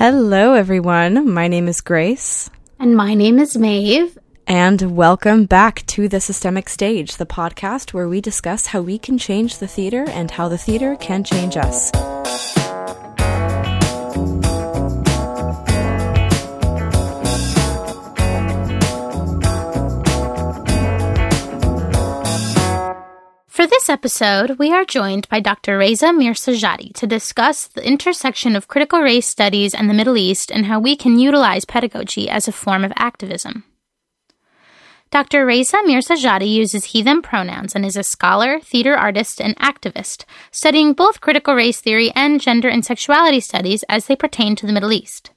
Hello, everyone. My name is Grace. And my name is Maeve. And welcome back to The Systemic Stage, the podcast where we discuss how we can change the theater and how the theater can change us. For this episode, we are joined by Dr. Reza Mirsajadi to discuss the intersection of critical race studies and the Middle East and how we can utilize pedagogy as a form of activism. Dr. Reza Mirsajadi uses he them pronouns and is a scholar, theater artist, and activist, studying both critical race theory and gender and sexuality studies as they pertain to the Middle East.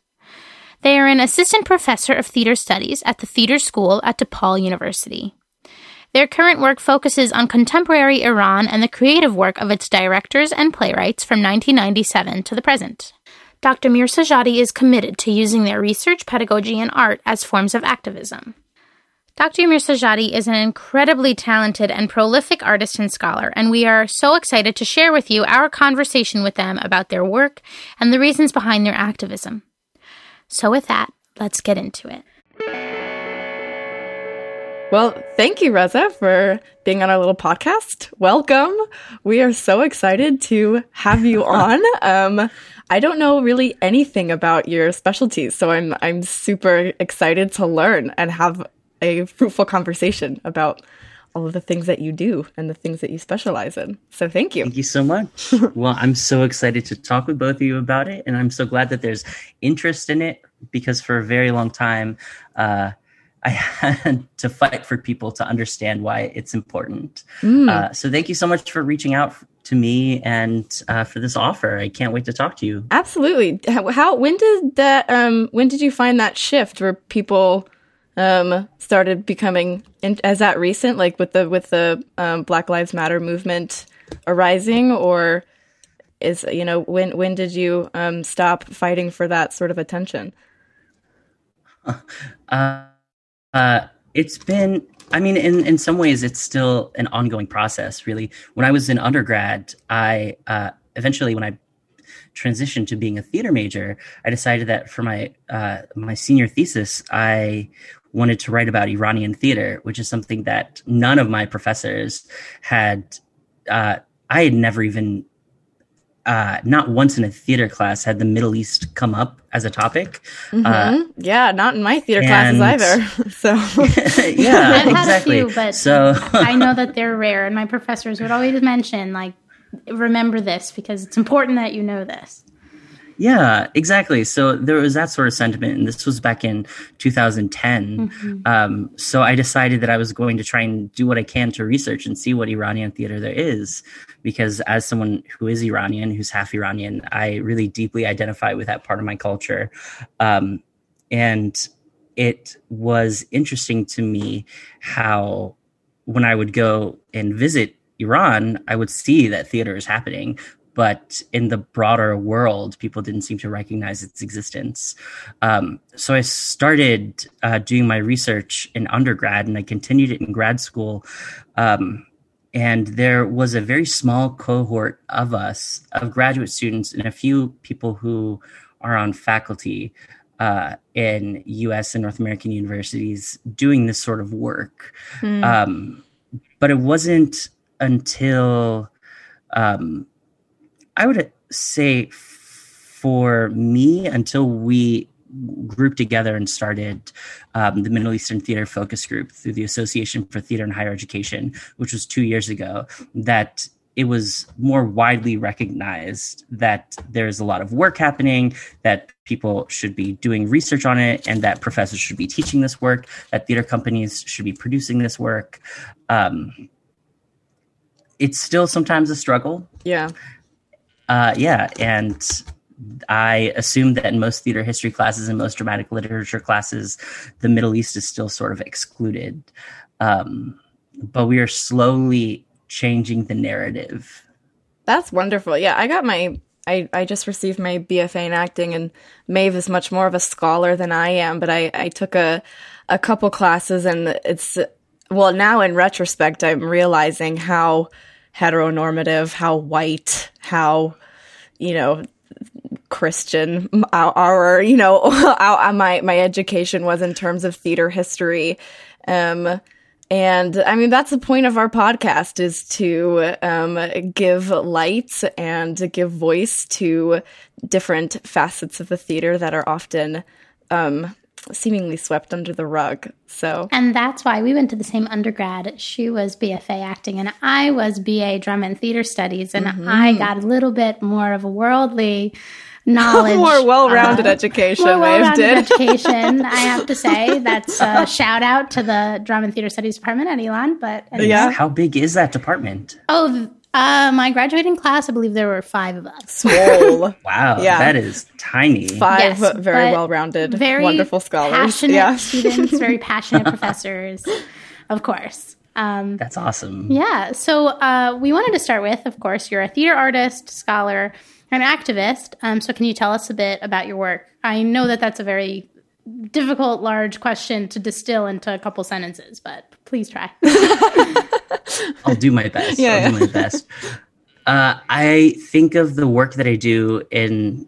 They are an assistant professor of theater studies at the Theater School at DePaul University. Their current work focuses on contemporary Iran and the creative work of its directors and playwrights from 1997 to the present. Dr. Mirsajadi is committed to using their research, pedagogy, and art as forms of activism. Dr. Mirsajadi is an incredibly talented and prolific artist and scholar, and we are so excited to share with you our conversation with them about their work and the reasons behind their activism. So, with that, let's get into it. Well, thank you, Reza, for being on our little podcast. Welcome. We are so excited to have you on. Um, I don't know really anything about your specialties, so I'm I'm super excited to learn and have a fruitful conversation about all of the things that you do and the things that you specialize in. So thank you. Thank you so much. well, I'm so excited to talk with both of you about it, and I'm so glad that there's interest in it because for a very long time, uh, I had to fight for people to understand why it's important. Mm. Uh, so thank you so much for reaching out to me and uh, for this offer. I can't wait to talk to you. Absolutely. How, how when did that um when did you find that shift where people um started becoming in, as that recent like with the with the um, Black Lives Matter movement arising or is you know when when did you um stop fighting for that sort of attention? Uh, uh, it's been, I mean, in, in some ways, it's still an ongoing process, really. When I was in undergrad, I uh, eventually, when I transitioned to being a theater major, I decided that for my uh, my senior thesis, I wanted to write about Iranian theater, which is something that none of my professors had. Uh, I had never even uh, not once in a theater class had the Middle East come up as a topic. Mm-hmm. Uh, yeah, not in my theater and, classes either. So yeah, I've exactly. had a few, but so I know that they're rare, and my professors would always mention like, remember this because it's important that you know this. Yeah, exactly. So there was that sort of sentiment, and this was back in 2010. Mm-hmm. Um, so I decided that I was going to try and do what I can to research and see what Iranian theater there is, because as someone who is Iranian, who's half Iranian, I really deeply identify with that part of my culture. Um, and it was interesting to me how when I would go and visit Iran, I would see that theater is happening, but in the broader world, people didn't seem to recognize its existence. Um, so I started uh, doing my research in undergrad, and I continued it in grad school. Um, and there was a very small cohort of us, of graduate students, and a few people who are on faculty uh, in U.S. and North American universities doing this sort of work. Mm. Um, but it wasn't until um, I would say for me, until we grouped together and started um, the Middle Eastern Theater Focus Group through the Association for Theater and Higher Education, which was two years ago, that it was more widely recognized that there's a lot of work happening, that people should be doing research on it, and that professors should be teaching this work, that theater companies should be producing this work. Um, it's still sometimes a struggle. Yeah. Uh, yeah, and I assume that in most theater history classes and most dramatic literature classes, the Middle East is still sort of excluded. Um, but we are slowly changing the narrative. That's wonderful. Yeah, I got my I, I just received my BFA in acting, and Maeve is much more of a scholar than I am. But I, I took a a couple classes, and it's well now in retrospect, I'm realizing how heteronormative, how white, how, you know, Christian our, you know our, my my education was in terms of theater history. Um, and I mean, that's the point of our podcast is to um, give light and give voice to different facets of the theater that are often um, seemingly swept under the rug. So, and that's why we went to the same undergrad. She was BFA acting, and I was BA drum and theater studies, and mm-hmm. I got a little bit more of a worldly knowledge, more well-rounded uh, education. More well-rounded education. I have to say that's a shout out to the drum and theater studies department at Elon. But anyway. yeah, how big is that department? Oh. Uh, my graduating class, I believe there were five of us. Small. wow, yeah. that is tiny. Five yes, very well-rounded, very wonderful scholars. Passionate yeah. students, very passionate professors, of course. Um, That's awesome. Yeah. So uh, we wanted to start with, of course, you're a theater artist, scholar, an activist. Um, so, can you tell us a bit about your work? I know that that's a very difficult, large question to distill into a couple sentences, but please try. I'll do my best. Yeah, I'll do my best. Uh, I think of the work that I do in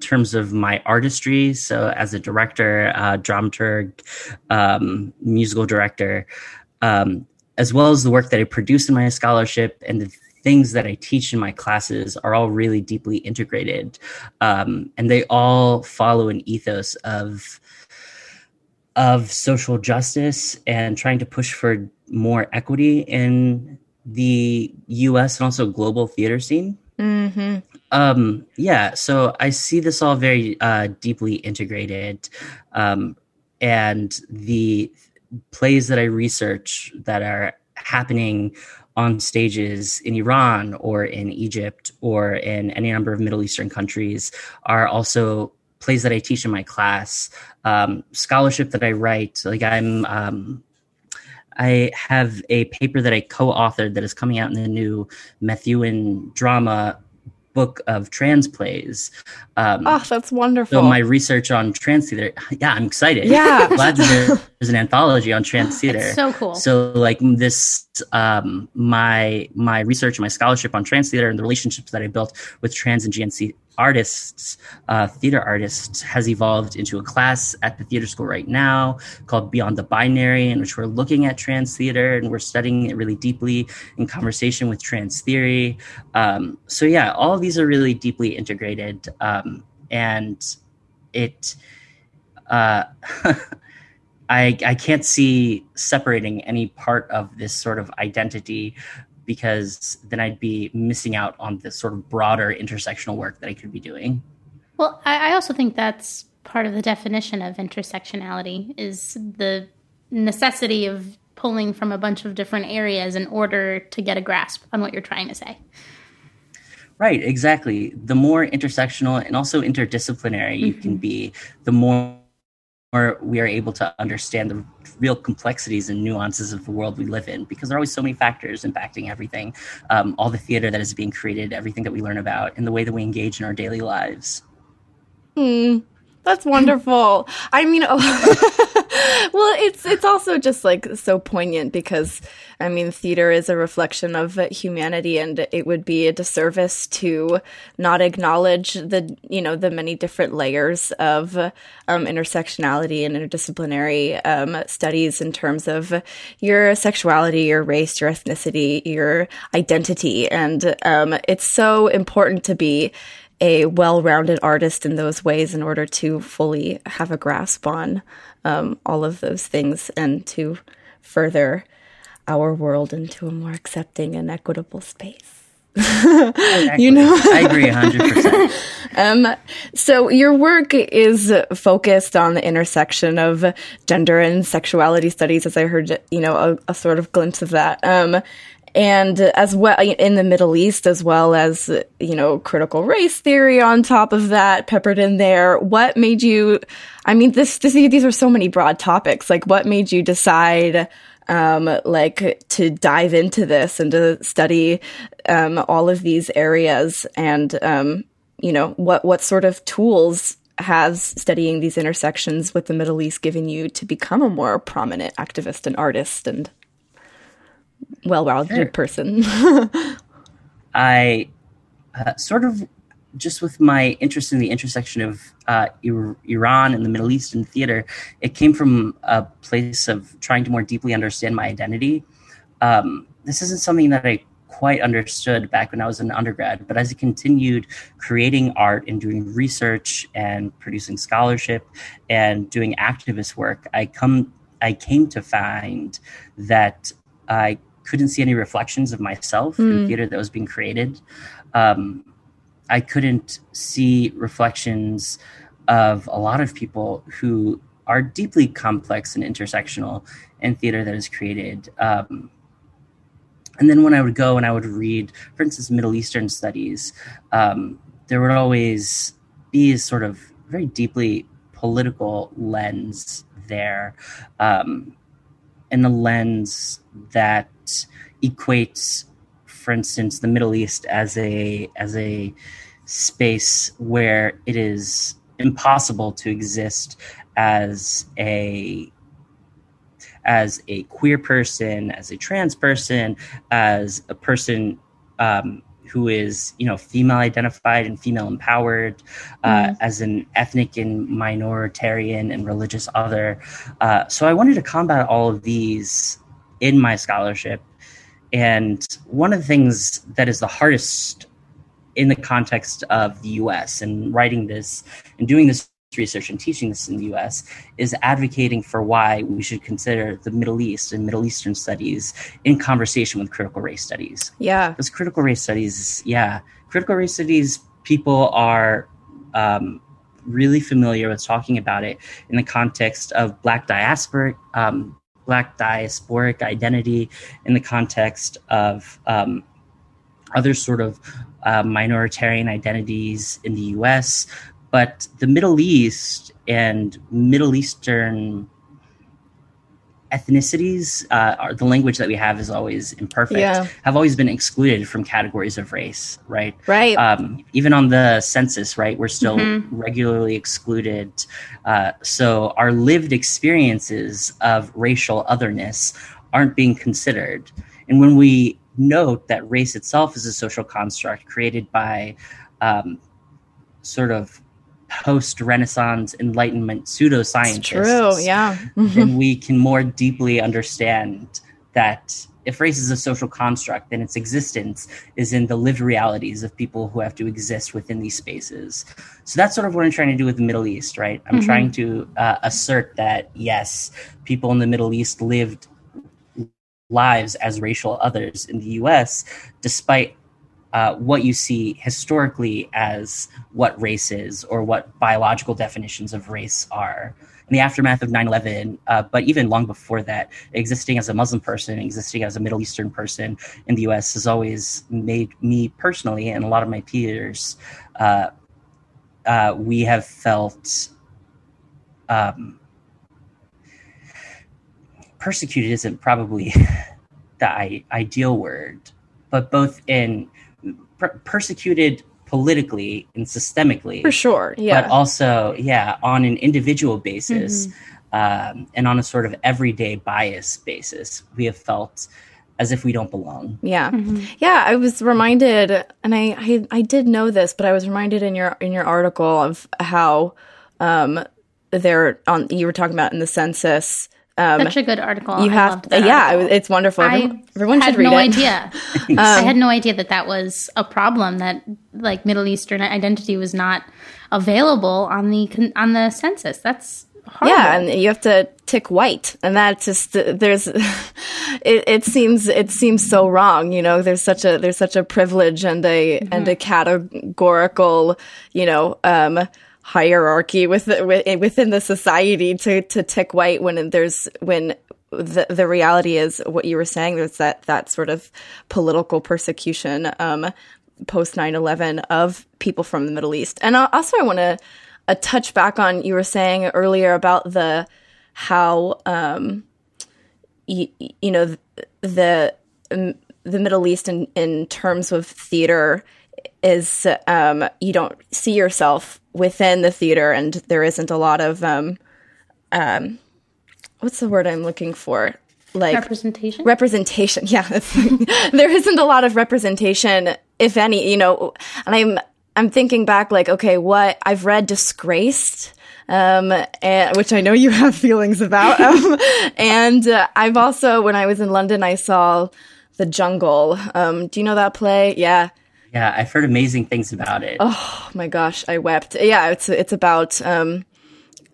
terms of my artistry. So, as a director, uh, dramaturg, um, musical director, um, as well as the work that I produce in my scholarship and the things that I teach in my classes are all really deeply integrated. Um, and they all follow an ethos of of social justice and trying to push for more equity in the US and also global theater scene. Mm-hmm. Um, yeah, so I see this all very uh, deeply integrated. Um, and the plays that I research that are happening on stages in Iran or in Egypt or in any number of Middle Eastern countries are also plays that I teach in my class, um, scholarship that I write. Like I'm, um, I have a paper that I co-authored that is coming out in the new Methuen drama book of trans plays. Um, oh, that's wonderful. So my research on trans theater, yeah, I'm excited. Yeah, glad that there's an anthology on trans theater. It's so cool. So like this, um, my my research, and my scholarship on trans theater, and the relationships that I built with trans and GNC artists, uh, theater artists, has evolved into a class at the theater school right now called Beyond the Binary, in which we're looking at trans theater and we're studying it really deeply in conversation with trans theory. Um, so, yeah, all these are really deeply integrated. Um, and it, uh, I, I can't see separating any part of this sort of identity because then I'd be missing out on the sort of broader intersectional work that I could be doing. Well, I also think that's part of the definition of intersectionality is the necessity of pulling from a bunch of different areas in order to get a grasp on what you're trying to say. Right, exactly. The more intersectional and also interdisciplinary mm-hmm. you can mm-hmm. be, the more more we are able to understand the real complexities and nuances of the world we live in because there are always so many factors impacting everything um, all the theater that is being created everything that we learn about and the way that we engage in our daily lives hmm that's wonderful. I mean, well, it's it's also just like so poignant because I mean, theater is a reflection of humanity, and it would be a disservice to not acknowledge the you know the many different layers of um, intersectionality and interdisciplinary um, studies in terms of your sexuality, your race, your ethnicity, your identity, and um, it's so important to be a well-rounded artist in those ways in order to fully have a grasp on um, all of those things and to further our world into a more accepting and equitable space. exactly. You know, I agree 100%. um, so your work is focused on the intersection of gender and sexuality studies, as I heard, you know, a, a sort of glimpse of that. Um, and as well in the Middle East, as well as you know critical race theory on top of that peppered in there. What made you? I mean, this, this these are so many broad topics. Like, what made you decide? Um, like to dive into this and to study um, all of these areas, and um, you know what what sort of tools has studying these intersections with the Middle East given you to become a more prominent activist and artist and well-rounded sure. person. I uh, sort of just with my interest in the intersection of uh, Iran and the Middle East and theater, it came from a place of trying to more deeply understand my identity. Um, this isn't something that I quite understood back when I was an undergrad, but as I continued creating art and doing research and producing scholarship and doing activist work, I come I came to find that I couldn't see any reflections of myself mm. in hmm. theater that was being created. Um, I couldn't see reflections of a lot of people who are deeply complex and intersectional in theater that is created. Um, and then when I would go and I would read, for instance, Middle Eastern studies, um, there would always be a sort of very deeply political lens there, um, and a lens that equates, for instance, the Middle East as a as a space where it is impossible to exist as a as a queer person, as a trans person, as a person um, who is you know female identified and female empowered, uh, mm. as an ethnic and minoritarian and religious other. Uh, so I wanted to combat all of these in my scholarship. And one of the things that is the hardest in the context of the US and writing this and doing this research and teaching this in the US is advocating for why we should consider the Middle East and Middle Eastern studies in conversation with critical race studies. Yeah. Because critical race studies, yeah, critical race studies, people are um, really familiar with talking about it in the context of Black diasporic. Um, Black diasporic identity in the context of um, other sort of uh, minoritarian identities in the US, but the Middle East and Middle Eastern ethnicities, uh, are, the language that we have is always imperfect, yeah. have always been excluded from categories of race, right? Right. Um, even on the census, right, we're still mm-hmm. regularly excluded. Uh, so our lived experiences of racial otherness aren't being considered. And when we note that race itself is a social construct created by um, sort of post Renaissance Enlightenment pseudoscientists. true, yeah. then we can more deeply understand that if race is a social construct, then its existence is in the lived realities of people who have to exist within these spaces. So that's sort of what I'm trying to do with the Middle East, right? I'm mm-hmm. trying to uh, assert that, yes, people in the Middle East lived lives as racial others in the US, despite uh, what you see historically as what race is or what biological definitions of race are. In the aftermath of 9 11, uh, but even long before that, existing as a Muslim person, existing as a Middle Eastern person in the US has always made me personally and a lot of my peers, uh, uh we have felt. Um, persecuted isn't probably the ideal word, but both in per- persecuted politically and systemically for sure yeah but also yeah on an individual basis mm-hmm. um, and on a sort of everyday bias basis we have felt as if we don't belong yeah mm-hmm. yeah i was reminded and I, I, I did know this but i was reminded in your in your article of how um there on you were talking about in the census um, Such a good article. You I have, yeah, article. it's wonderful. Everyone, everyone should read no it. idea. um, I had no idea that that was a problem. That like Middle Eastern identity was not available on the on the census. That's horrible. yeah, and you have to tick white, and that just there's. it, it seems it seems so wrong. You know, there's such a there's such a privilege and a mm-hmm. and a categorical, you know. um hierarchy within within the society to to tick white when there's when the the reality is what you were saying there's that that sort of political persecution um, post 9/11 of people from the Middle East. And also I want to uh, touch back on you were saying earlier about the how um, you, you know the the Middle East in in terms of theater is um, you don't see yourself within the theater, and there isn't a lot of um, um, what's the word I'm looking for? Like representation. Representation, yeah. there isn't a lot of representation, if any. You know, and I'm I'm thinking back, like, okay, what I've read Disgraced, um, and, which I know you have feelings about. Um, and uh, I've also, when I was in London, I saw The Jungle. Um, do you know that play? Yeah. Yeah, I've heard amazing things about it. Oh my gosh, I wept. Yeah, it's it's about um,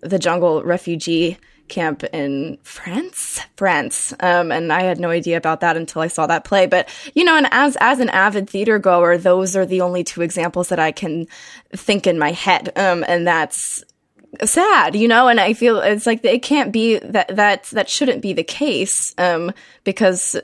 the jungle refugee camp in France, France. Um, and I had no idea about that until I saw that play. But you know, and as as an avid theater goer, those are the only two examples that I can think in my head. Um, and that's sad, you know. And I feel it's like it can't be that that that shouldn't be the case. Um, because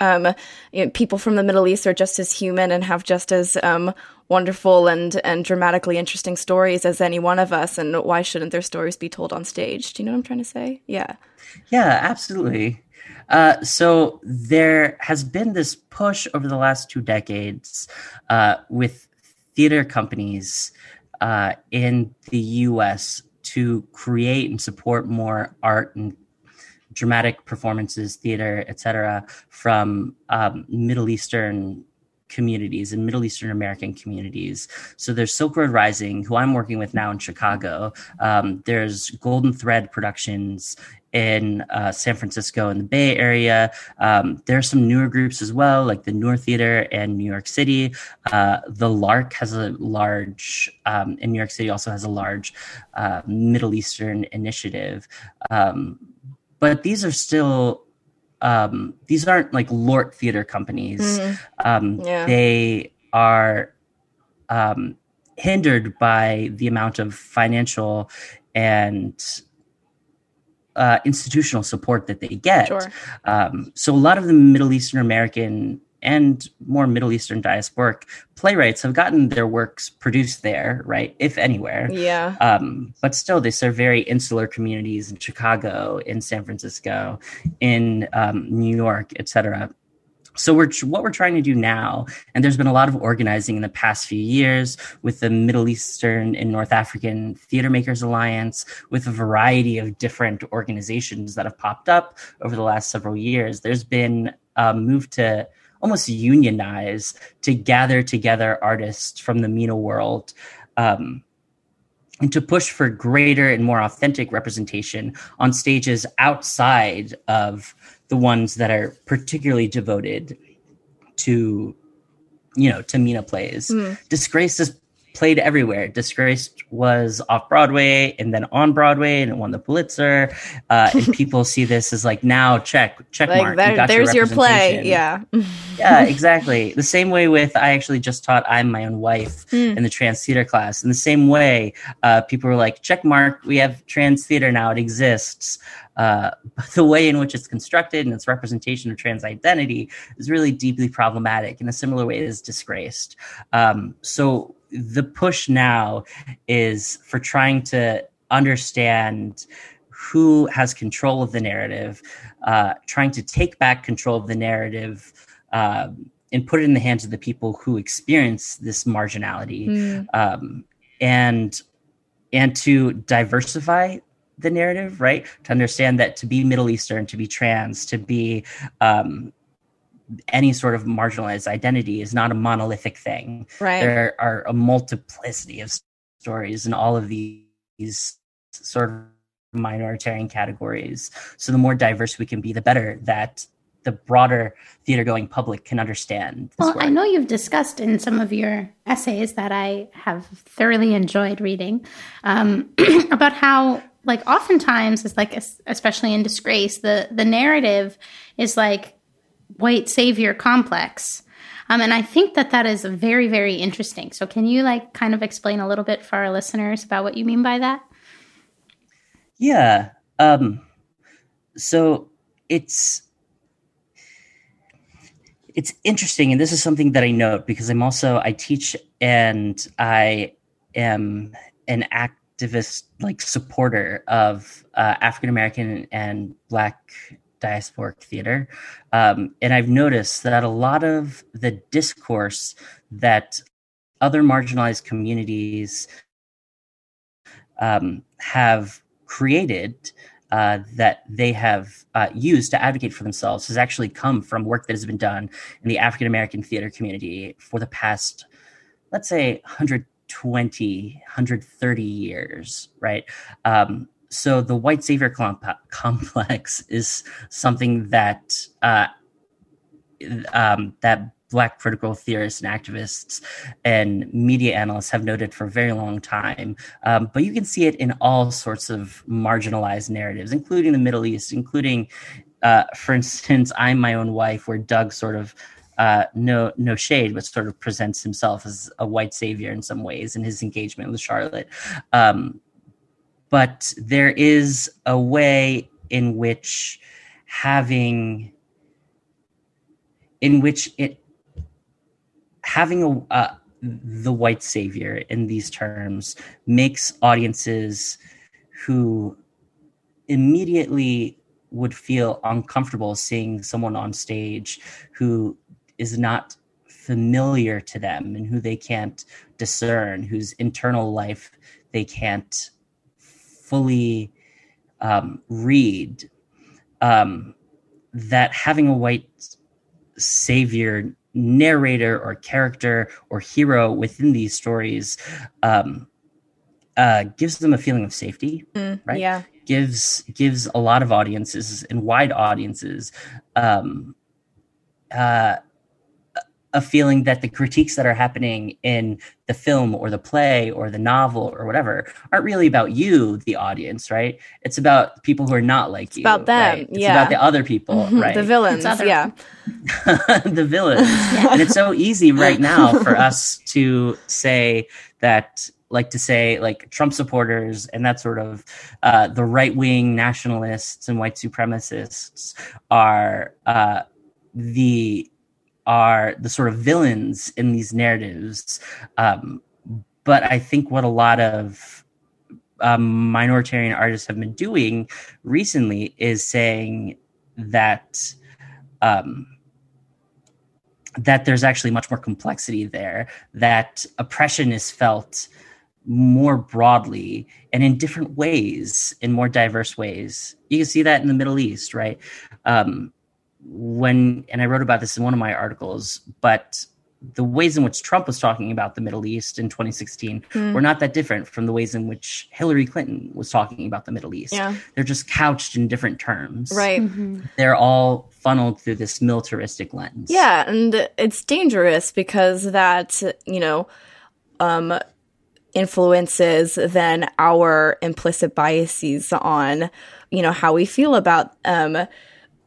um, you know, people from the Middle East are just as human and have just as um, wonderful and and dramatically interesting stories as any one of us. And why shouldn't their stories be told on stage? Do you know what I'm trying to say? Yeah. Yeah, absolutely. Uh, so there has been this push over the last two decades uh, with theater companies uh, in the U.S. to create and support more art and dramatic performances, theater, etc., from um, Middle Eastern communities and Middle Eastern American communities. So there's Silk Road Rising, who I'm working with now in Chicago. Um, there's Golden Thread Productions in uh, San Francisco and the Bay Area. Um, there are some newer groups as well, like the Noor Theater in New York City. Uh, the Lark has a large, um, in New York City also has a large uh, Middle Eastern initiative. Um, but these are still um, these aren't like LORT theater companies. Mm-hmm. Um, yeah. They are um, hindered by the amount of financial and uh, institutional support that they get. Sure. Um, so a lot of the Middle Eastern American and more Middle Eastern diasporic playwrights have gotten their works produced there, right? If anywhere. Yeah. Um, but still, they serve very insular communities in Chicago, in San Francisco, in um, New York, etc. So we're what we're trying to do now, and there's been a lot of organizing in the past few years with the Middle Eastern and North African Theater Makers Alliance, with a variety of different organizations that have popped up over the last several years. There's been a move to almost unionize to gather together artists from the MENA world um, and to push for greater and more authentic representation on stages outside of the ones that are particularly devoted to you know to MENA plays. Mm. Disgraced is played everywhere. Disgraced was off Broadway and then on Broadway, and it won the Pulitzer. Uh, and people see this as like now check check like mark. That, you there's your, your, play. Yeah, yeah, exactly. The same way with I actually just taught I'm my own wife mm. in the trans theater class. In the same way, uh, people were like check mark. We have trans theater now. It exists. Uh, but the way in which it's constructed and its representation of trans identity is really deeply problematic in a similar way as disgraced. Um, so the push now is for trying to understand who has control of the narrative, uh, trying to take back control of the narrative uh, and put it in the hands of the people who experience this marginality, mm. um, and and to diversify the narrative, right? To understand that to be Middle Eastern, to be trans, to be um, any sort of marginalized identity is not a monolithic thing. Right. There are a multiplicity of stories in all of these sort of minoritarian categories. So the more diverse we can be, the better that the broader theater going public can understand. well, work. I know you've discussed in some of your essays that I have thoroughly enjoyed reading um, about how like oftentimes it's like especially in disgrace the the narrative is like white savior complex. Um, and I think that that is very, very interesting. So, can you like kind of explain a little bit for our listeners about what you mean by that? Yeah. Um, so it's it's interesting, and this is something that I note because I'm also I teach and I am an activist like supporter of uh, African American and Black diasporic theater. Um, and I've noticed that a lot of the discourse that other marginalized communities um, have created uh, that they have uh, used to advocate for themselves has actually come from work that has been done in the African American theater community for the past let's say 120 130 years right um, so the white savior comp- complex is something that uh, um, that black critical theorists and activists and media analysts have noted for a very long time. Um, but you can see it in all sorts of marginalized narratives, including the Middle East, including, uh, for instance, I'm my own wife, where Doug sort of uh, no no shade, but sort of presents himself as a white savior in some ways in his engagement with Charlotte. Um, but there is a way in which having in which it having a uh, the white savior in these terms makes audiences who immediately would feel uncomfortable seeing someone on stage who is not familiar to them and who they can't discern, whose internal life they can't fully um, read. Um, that having a white savior narrator or character or hero within these stories um, uh, gives them a feeling of safety, Mm, right? Yeah. Gives gives a lot of audiences and wide audiences um, uh, a feeling that the critiques that are happening in the film or the play or the novel or whatever aren't really about you, the audience, right? It's about people who are not like you. It's you. about them, right? It's yeah. about the other people, Mhm, right? The villains. It's other- Yeah. the villains. And it's so easy right now for us to say that, like to say, like Trump supporters and that sort of uh, the right wing nationalists and white supremacists are uh, the are the sort of villains in these narratives. Um, but I think what a lot of um, minoritarian artists have been doing recently is saying that um, that there's actually much more complexity there, that oppression is felt more broadly and in different ways, in more diverse ways. You can see that in the Middle East, right? Um, when, and I wrote about this in one of my articles, but the ways in which Trump was talking about the Middle East in 2016 Mm. were not that different from the ways in which Hillary Clinton was talking about the Middle East. Yeah. They're just couched in different terms. Right. Mhm. They're all funneled through this militaristic lens. Yeah, and it's dangerous because that, you know, um influences then our implicit biases on, you know, how we feel about um a d-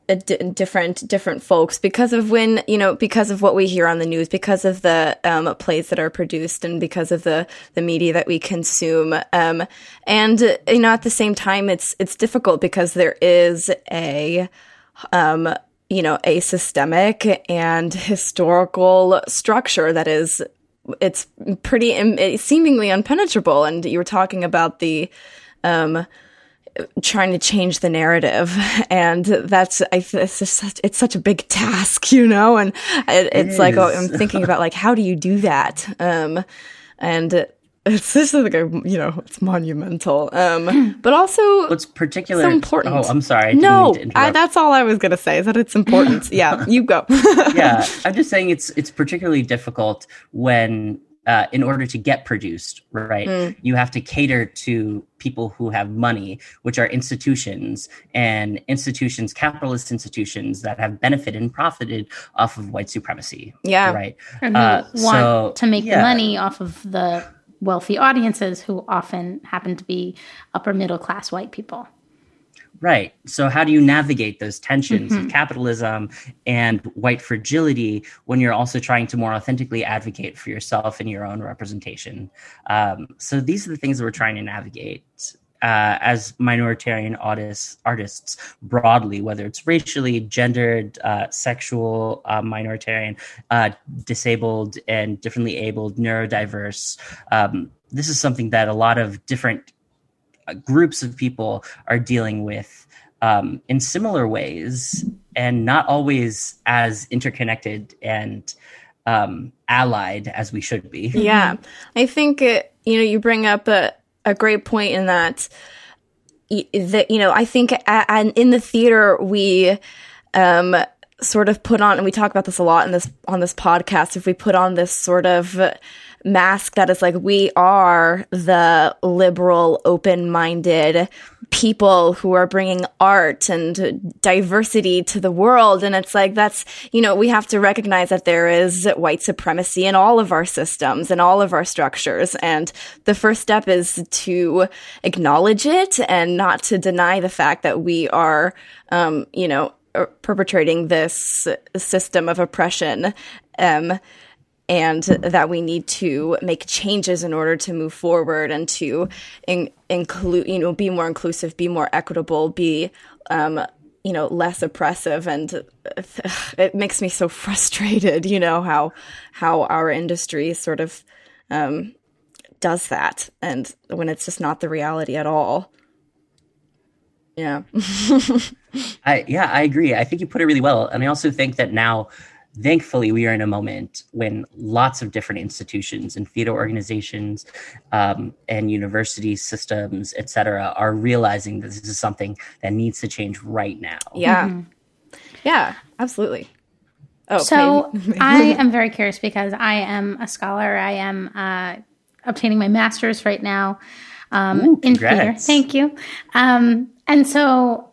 different different folks because of when you know because of what we hear on the news because of the um, plays that are produced and because of the the media that we consume um, and you know at the same time it's it's difficult because there is a um, you know, a systemic and historical structure that is it's pretty im- seemingly impenetrable. And you were talking about the um, trying to change the narrative, and that's I, it's such, it's such a big task, you know. And it, it's like oh, I'm thinking about like how do you do that? Um, and it's this is like a you know it's monumental, um, but also What's particular? so important. Oh, I'm sorry. I no, I, that's all I was gonna say. Is that it's important. yeah, you go. yeah, I'm just saying it's it's particularly difficult when, uh, in order to get produced, right, Mm. you have to cater to people who have money, which are institutions and institutions, capitalist institutions that have benefited and profited off of white supremacy. Yeah. right. And who Uh, want so, to make yeah. money off of the wealthy audiences who often happen to be upper middle class white people. Right. So, how do you navigate those tensions Mm-hmm. of capitalism and white fragility when you're also trying to more authentically advocate for yourself and your own representation? Um, so, these are the things that we're trying to navigate uh, as minoritarian artists, artists broadly, whether it's racially, gendered, uh, sexual, uh, minoritarian, uh, disabled, and differently abled, neurodiverse. Um, this is something that a lot of different groups of people are dealing with um, in similar ways and not always as interconnected and um, allied as we should be. Yeah, I think uh, you know you bring up a a great point in that that you know I think and in the theater we um sort of put on and we talk about this a lot in this on this podcast if we put on this sort of mask that is like we are the liberal, open-minded people who are bringing art and diversity to the world. And it's like that's you know we have to recognize that there is white supremacy in all of our systems and all of our structures. And the first step is to acknowledge it and not to deny the fact that we are, um, you know, perpetrating this system of oppression. Um, and that we need to make changes in order to move forward and to in- include, you know, be more inclusive, be more equitable, be, um, you know, less oppressive. And it makes me so frustrated, you know, how, how our industry sort of, um, does that. And when it's just not the reality at all. Yeah. I yeah, I agree. I think you put it really well. And I also think that now thankfully we are in a moment when lots of different institutions and theater organizations um, and university systems et cetera are realizing that this is something that needs to change right now. Yeah. Mm-hmm. yeah absolutely. Oh so i am very curious because i am a scholar. I am uh, obtaining my master's right now um, Ooh, in theater. thank you. Um, and so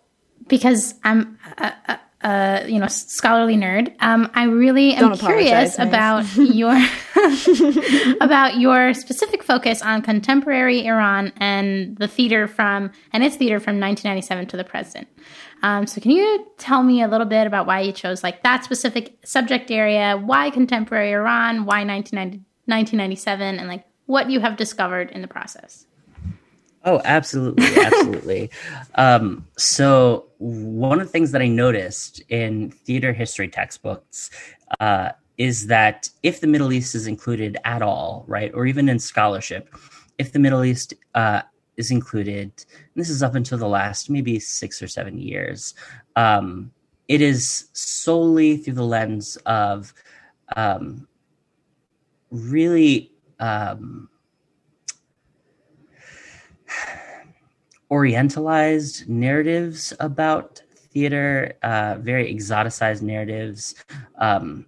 because i'm a, a, a you know scholarly nerd. Um, I really am curious about your about your specific focus on contemporary Iran and the theater from and its theater from 1997 to the present. Um, so, can you tell me a little bit about why you chose like that specific subject area? Why contemporary Iran? Why 1997? And like what you have discovered in the process? Oh, absolutely, absolutely. um, so one of the things that I noticed in theater history textbooks uh, is that if the Middle East is included at all, right, or even in scholarship, if the Middle East uh, is included, this is up until the last maybe six or seven years, um, it is solely through the lens of um, really. Um, orientalized narratives about theater, uh, very exoticized narratives, um,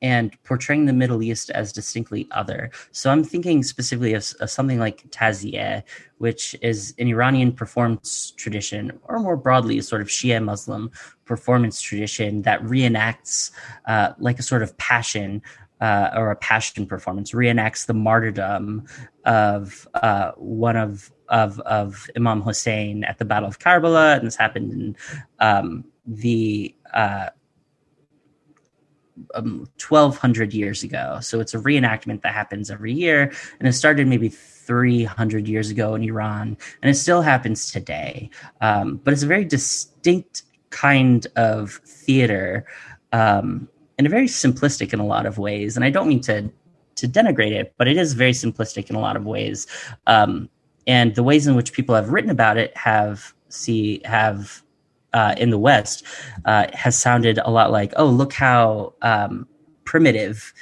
and portraying the Middle East as distinctly other. So I'm thinking specifically of, of, something like Taziyeh, which is an Iranian performance tradition, or more broadly, a sort of Shia Muslim performance tradition that reenacts uh, like a sort of passion uh, or a passion performance reenacts the martyrdom of uh, one of of of Imam Hussein at the Battle of Karbala, and this happened in um, the uh, um, 1200 years ago. So it's a reenactment that happens every year, and it started maybe 300 years ago in Iran, and it still happens today. Um, but it's a very distinct kind of theater. Um, and very simplistic in a lot of ways. And I don't mean to to denigrate it, but it is very simplistic in a lot of ways. Um, and the ways in which people have written about it have see have uh, in the West uh, has sounded a lot like, oh, look how um, primitive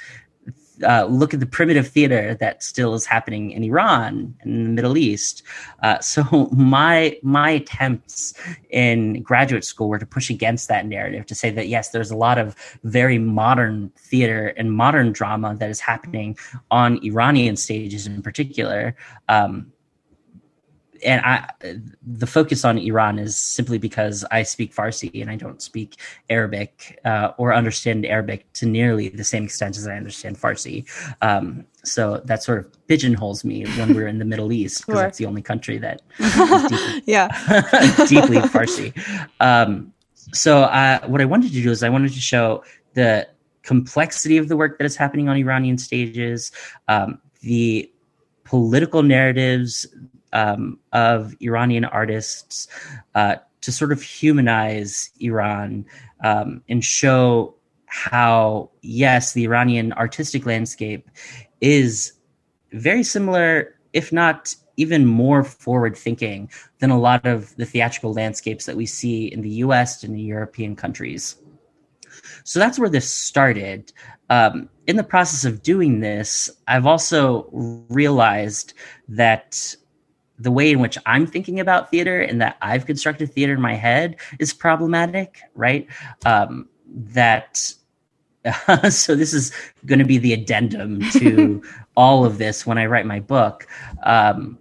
uh, look at the primitive theater that still is happening in Iran and in the Middle East. Uh, so my my attempts in graduate school were to push against that narrative, to say that yes, there's a lot of very modern theater and modern drama that is happening on Iranian stages in particular. Um, and I, the focus on Iran is simply because I speak Farsi and I don't speak Arabic uh, or understand Arabic to nearly the same extent as I understand Farsi. Um, so that sort of pigeonholes me when we're in the Middle East because sure. it's the only country that deeply, yeah deeply Farsi. Um, so uh, what I wanted to do is I wanted to show the complexity of the work that is happening on Iranian stages, um, the political narratives um, of Iranian artists uh, to sort of humanize Iran um, and show how, yes, the Iranian artistic landscape is very similar, if not even more forward thinking than a lot of the theatrical landscapes that we see in the US and the European countries. So that's where this started. Um, in the process of doing this, I've also realized that the way in which I'm thinking about theater and that I've constructed theater in my head is problematic, right? Um, that so this is going to be the addendum to all of this when I write my book. Um,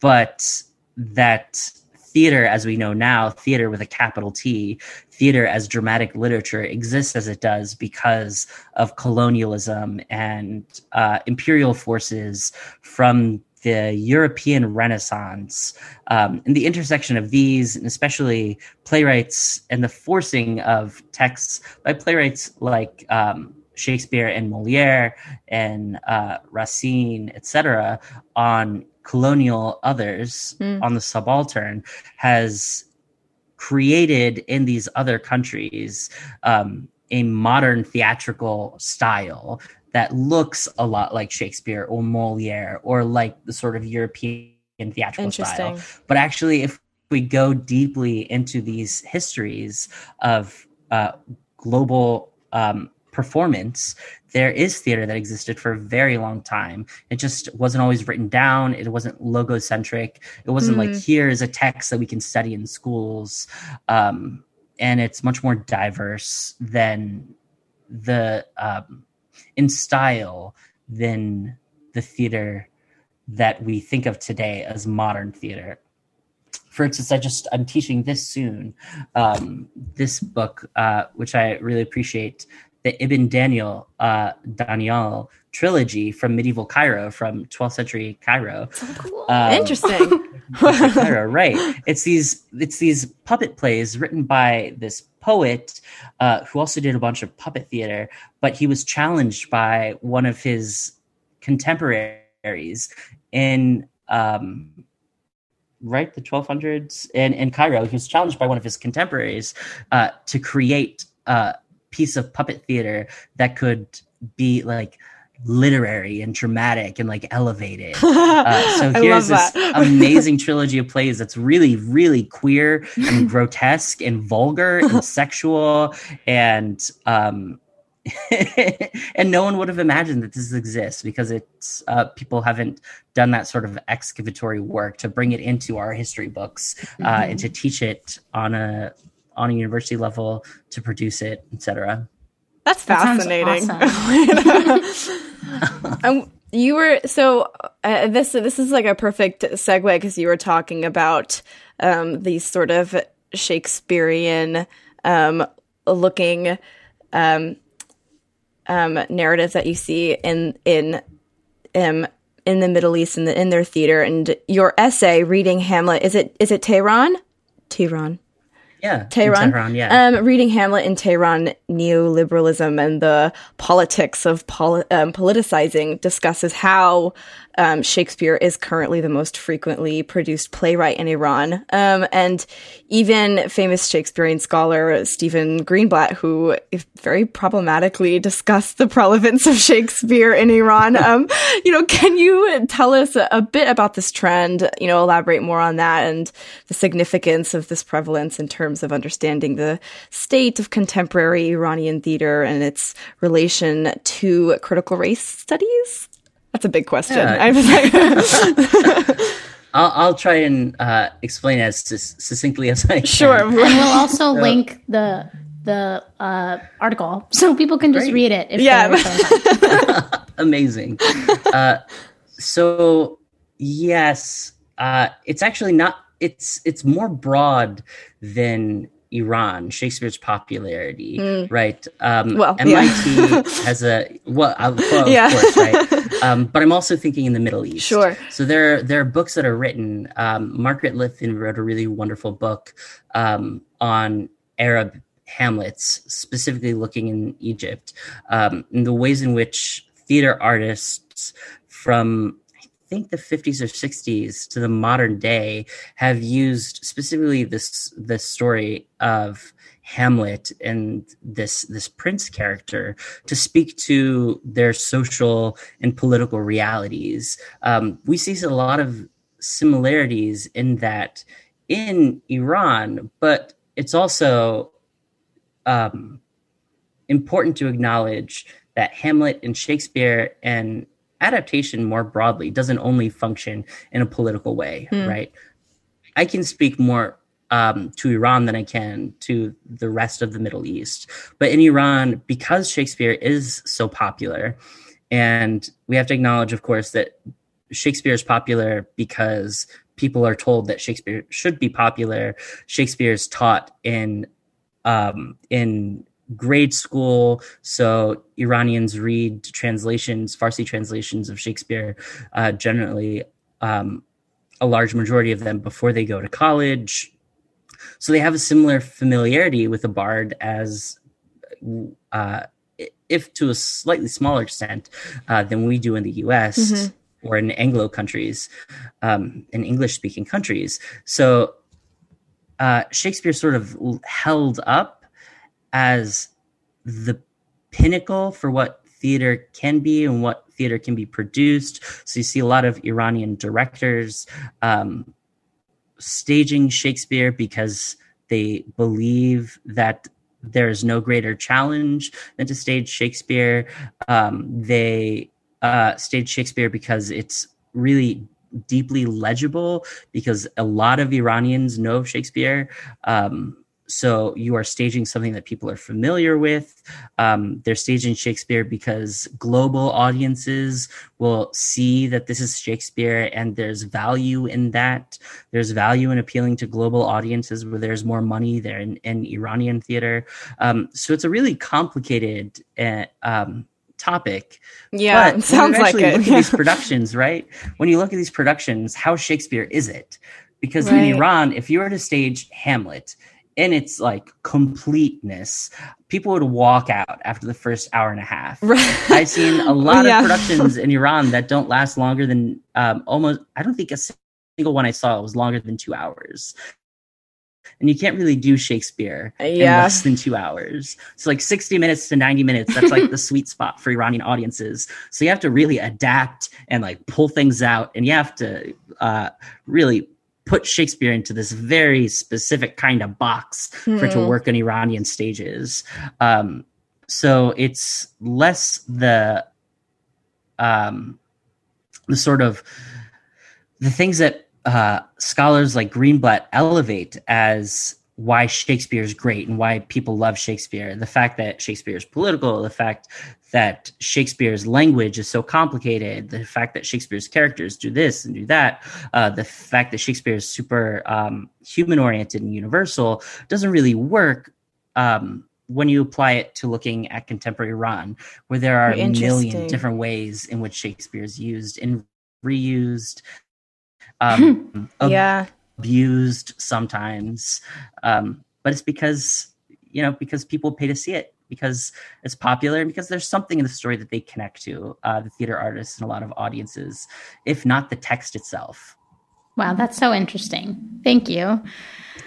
but that theater, as we know now, theater with a capital T, theater as dramatic literature exists as it does because of colonialism and uh, imperial forces from the European Renaissance um, and the intersection of these, and especially playwrights and the forcing of texts by playwrights like um, Shakespeare and Moliere and uh, Racine, etc., on colonial others mm. on the subaltern has created in these other countries um, a modern theatrical style that looks a lot like Shakespeare or Moliere or like the sort of European theatrical style. But actually, if we go deeply into these histories of uh, global um, performance, there is theater that existed for a very long time. It just wasn't always written down. It wasn't logocentric. It wasn't mm. like here is a text that we can study in schools. Um, and it's much more diverse than the um, in style than the theater that we think of today as modern theater. For instance, I just I'm teaching this soon, um, this book, uh, which I really appreciate, the Ibn Daniyal uh, Daniyal trilogy from medieval Cairo, from 12th century Cairo. Oh, cool. um, Interesting. Cairo, right? It's these it's these puppet plays written by this poet uh, who also did a bunch of puppet theater, but he was challenged by one of his contemporaries in um, right the 1200s in, in Cairo. He was challenged by one of his contemporaries uh, to create a piece of puppet theater that could be like literary and dramatic and like elevated. Uh, so here's this amazing trilogy of plays that's really, really queer and grotesque and vulgar and sexual and um and no one would have imagined that this exists because it's uh, people haven't done that sort of excavatory work to bring it into our history books uh, mm-hmm. and to teach it on a on a university level to produce it etc that's fascinating. That awesome. um, you were so uh, this this is like a perfect segue because you were talking about um, these sort of Shakespearean um, looking um, um, narratives that you see in in um, in the Middle East and the, in their theater. And your essay reading Hamlet is it is it Tehran? Tehran. Yeah, Tehran. Tehran yeah. Um, reading Hamlet in Tehran, neoliberalism and the politics of poli- um, politicizing discusses how um, Shakespeare is currently the most frequently produced playwright in Iran. Um, and even famous Shakespearean scholar Stephen Greenblatt, who very problematically discussed the prevalence of Shakespeare in Iran. Um, you know, can you tell us a, a bit about this trend? You know, elaborate more on that and the significance of this prevalence in terms of understanding the state of contemporary Iranian theater and its relation to critical race studies? That's a big question. Yeah. I'll, I'll try and uh, explain as succinctly as I can. Sure. And we'll also so, link the the uh, article so people can just great. read it. yeah. Amazing. Uh, so yes, uh, it's actually not. It's it's more broad than Iran, Shakespeare's popularity, mm. right? Um, well, MIT yeah. has a well, uh, well yeah. of course, right? Um, but I'm also thinking in the Middle East. Sure. So there, there are books that are written. Um, Margaret Litvin wrote a really wonderful book um, on Arab Hamlets, specifically looking in Egypt, um, and the ways in which theater artists from think the 50s or 60s to the modern day have used specifically this this story of Hamlet and this this prince character to speak to their social and political realities. Um, we see a lot of similarities in that in Iran, but it's also um, important to acknowledge that Hamlet and Shakespeare and adaptation more broadly doesn't only function in a political way, mm. right? I can speak more um, to Iran than I can to the rest of the Middle East. But in Iran, because Shakespeare is so popular, and we have to acknowledge, of course, that Shakespeare is popular because people are told that Shakespeare should be popular. Shakespeare is taught in um, in grade school, so Iranians read translations, Farsi translations of Shakespeare, uh, generally um, a large majority of them before they go to college. So they have a similar familiarity with the bard as, uh, if to a slightly smaller extent, uh, than we do in the U.S. Mm-hmm. or in Anglo countries, um, in English-speaking countries. So uh, Shakespeare sort of held up as the pinnacle for what theater can be and what theater can be produced. So you see a lot of Iranian directors um, staging Shakespeare because they believe that there is no greater challenge than to stage Shakespeare. Um, they uh, stage Shakespeare because it's really deeply legible because a lot of Iranians know Shakespeare. Um, so you are staging something that people are familiar with. Um, they're staging Shakespeare because global audiences will see that this is Shakespeare and there's value in that. There's value in appealing to global audiences where there's more money there in, in Iranian theater. Um, so it's a really complicated uh, um, topic. Yeah, but sounds like it. look at these productions, right? When you look at these productions, how Shakespeare is it? Because right. in Iran, if you were to stage Hamlet, in its like completeness, people would walk out after the first hour and a half. Right. I've seen a lot yeah. of productions in Iran that don't last longer than um, almost. I don't think a single one I saw was longer than two hours. And you can't really do Shakespeare yeah. in less than two hours. So like 60 minutes to 90 minutes, that's like the sweet spot for Iranian audiences. So you have to really adapt and like pull things out and you have to uh, really put Shakespeare into this very specific kind of box mm. for it to hmm. work on Iranian stages. Um, so it's less the um, the sort of the things that uh, scholars like Greenblatt elevate as why Shakespeare is great and why people love Shakespeare. The fact that Shakespeare is political, the fact that Shakespeare's language is so complicated, the fact that Shakespeare's characters do this and do that, uh, the fact that Shakespeare is super um, human oriented and universal doesn't really work. Um, when you apply it to looking at contemporary Iran, where there are a million different ways in which Shakespeare is used and reused, um, yeah, abused sometimes. Um, but it's because you know because people pay to see it because it's popular and because there's something in the story that they connect to uh, the theater artists and a lot of audiences if not the text itself. Wow that's so interesting. Thank you.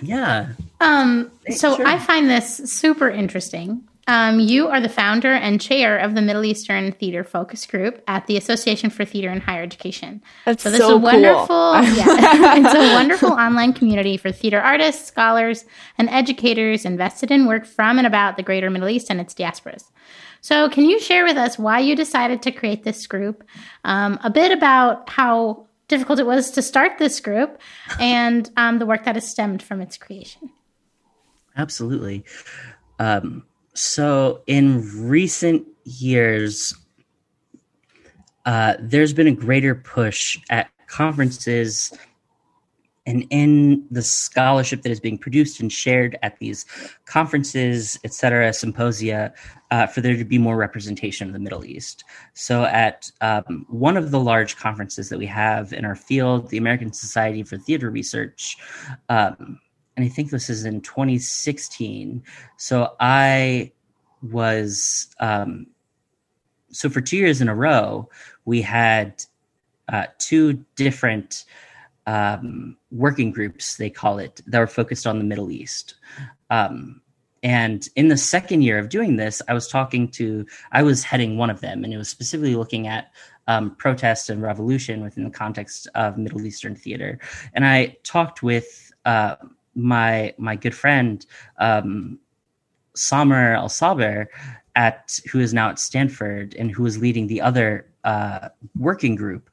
Yeah. Um so sure. i find this super interesting um, you are the founder and chair of the Middle Eastern Theater Focus Group at the Association for Theater and Higher Education. That's so this so is a wonderful, cool. yeah, it's a wonderful online community for theater artists, scholars, and educators invested in work from and about the Greater Middle East and its diasporas. So, can you share with us why you decided to create this group? Um, a bit about how difficult it was to start this group and um, the work that has stemmed from its creation. Absolutely. Um, so, in recent years, uh, there's been a greater push at conferences and in the scholarship that is being produced and shared at these conferences, et cetera, symposia, uh, for there to be more representation of the Middle East. So, at um, one of the large conferences that we have in our field, the American Society for Theater Research, um, and I think this is in 2016. So I was um, so for two years in a row, we had uh, two different um, working groups, they call it, that were focused on the Middle East. Um, and in the second year of doing this, I was talking to, I was heading one of them, and it was specifically looking at um, protest and revolution within the context of Middle Eastern theater. And I talked with uh, my my good friend um, Samer Al Saber at who is now at Stanford and who is leading the other uh, working group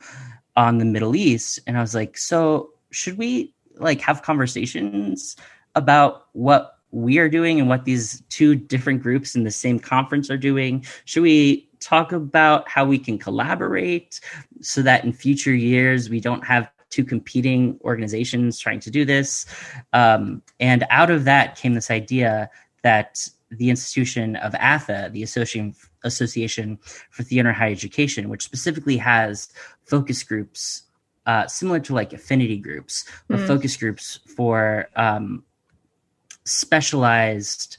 on the Middle East, and I was like, so should we like have conversations about what we are doing and what these two different groups in the same conference are doing? Should we talk about how we can collaborate so that in future years we don't have two competing organizations trying to do this? Um, and out of that came this idea that the institution of ATHE, the Association Association for Theater and Higher Education, which specifically has focus groups uh, similar to like affinity groups or mm. focus groups for um, specialized